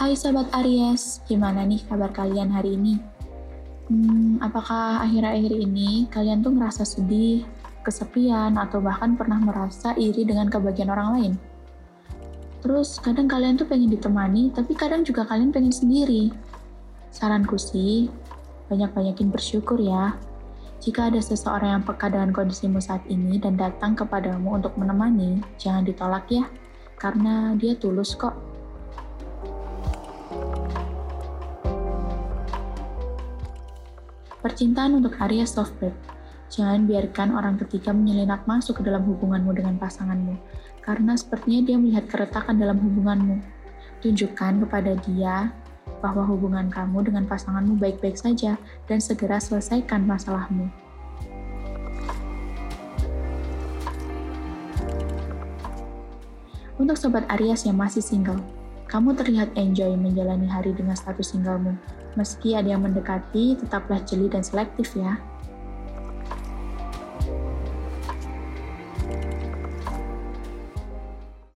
Hai Sobat Aries, gimana nih kabar kalian hari ini? Hmm, apakah akhir-akhir ini kalian tuh ngerasa sedih, kesepian, atau bahkan pernah merasa iri dengan kebahagiaan orang lain? Terus kadang kalian tuh pengen ditemani, tapi kadang juga kalian pengen sendiri. Saranku sih, banyak-banyakin bersyukur ya. Jika ada seseorang yang peka dengan kondisimu saat ini dan datang kepadamu untuk menemani, jangan ditolak ya, karena dia tulus kok. Percintaan untuk Aries Softbird. Jangan biarkan orang ketiga menyelinap masuk ke dalam hubunganmu dengan pasanganmu, karena sepertinya dia melihat keretakan dalam hubunganmu. Tunjukkan kepada dia bahwa hubungan kamu dengan pasanganmu baik-baik saja dan segera selesaikan masalahmu. Untuk sobat Aries yang masih single, kamu terlihat enjoy menjalani hari dengan status singlemu. Meski ada yang mendekati, tetaplah jeli dan selektif ya.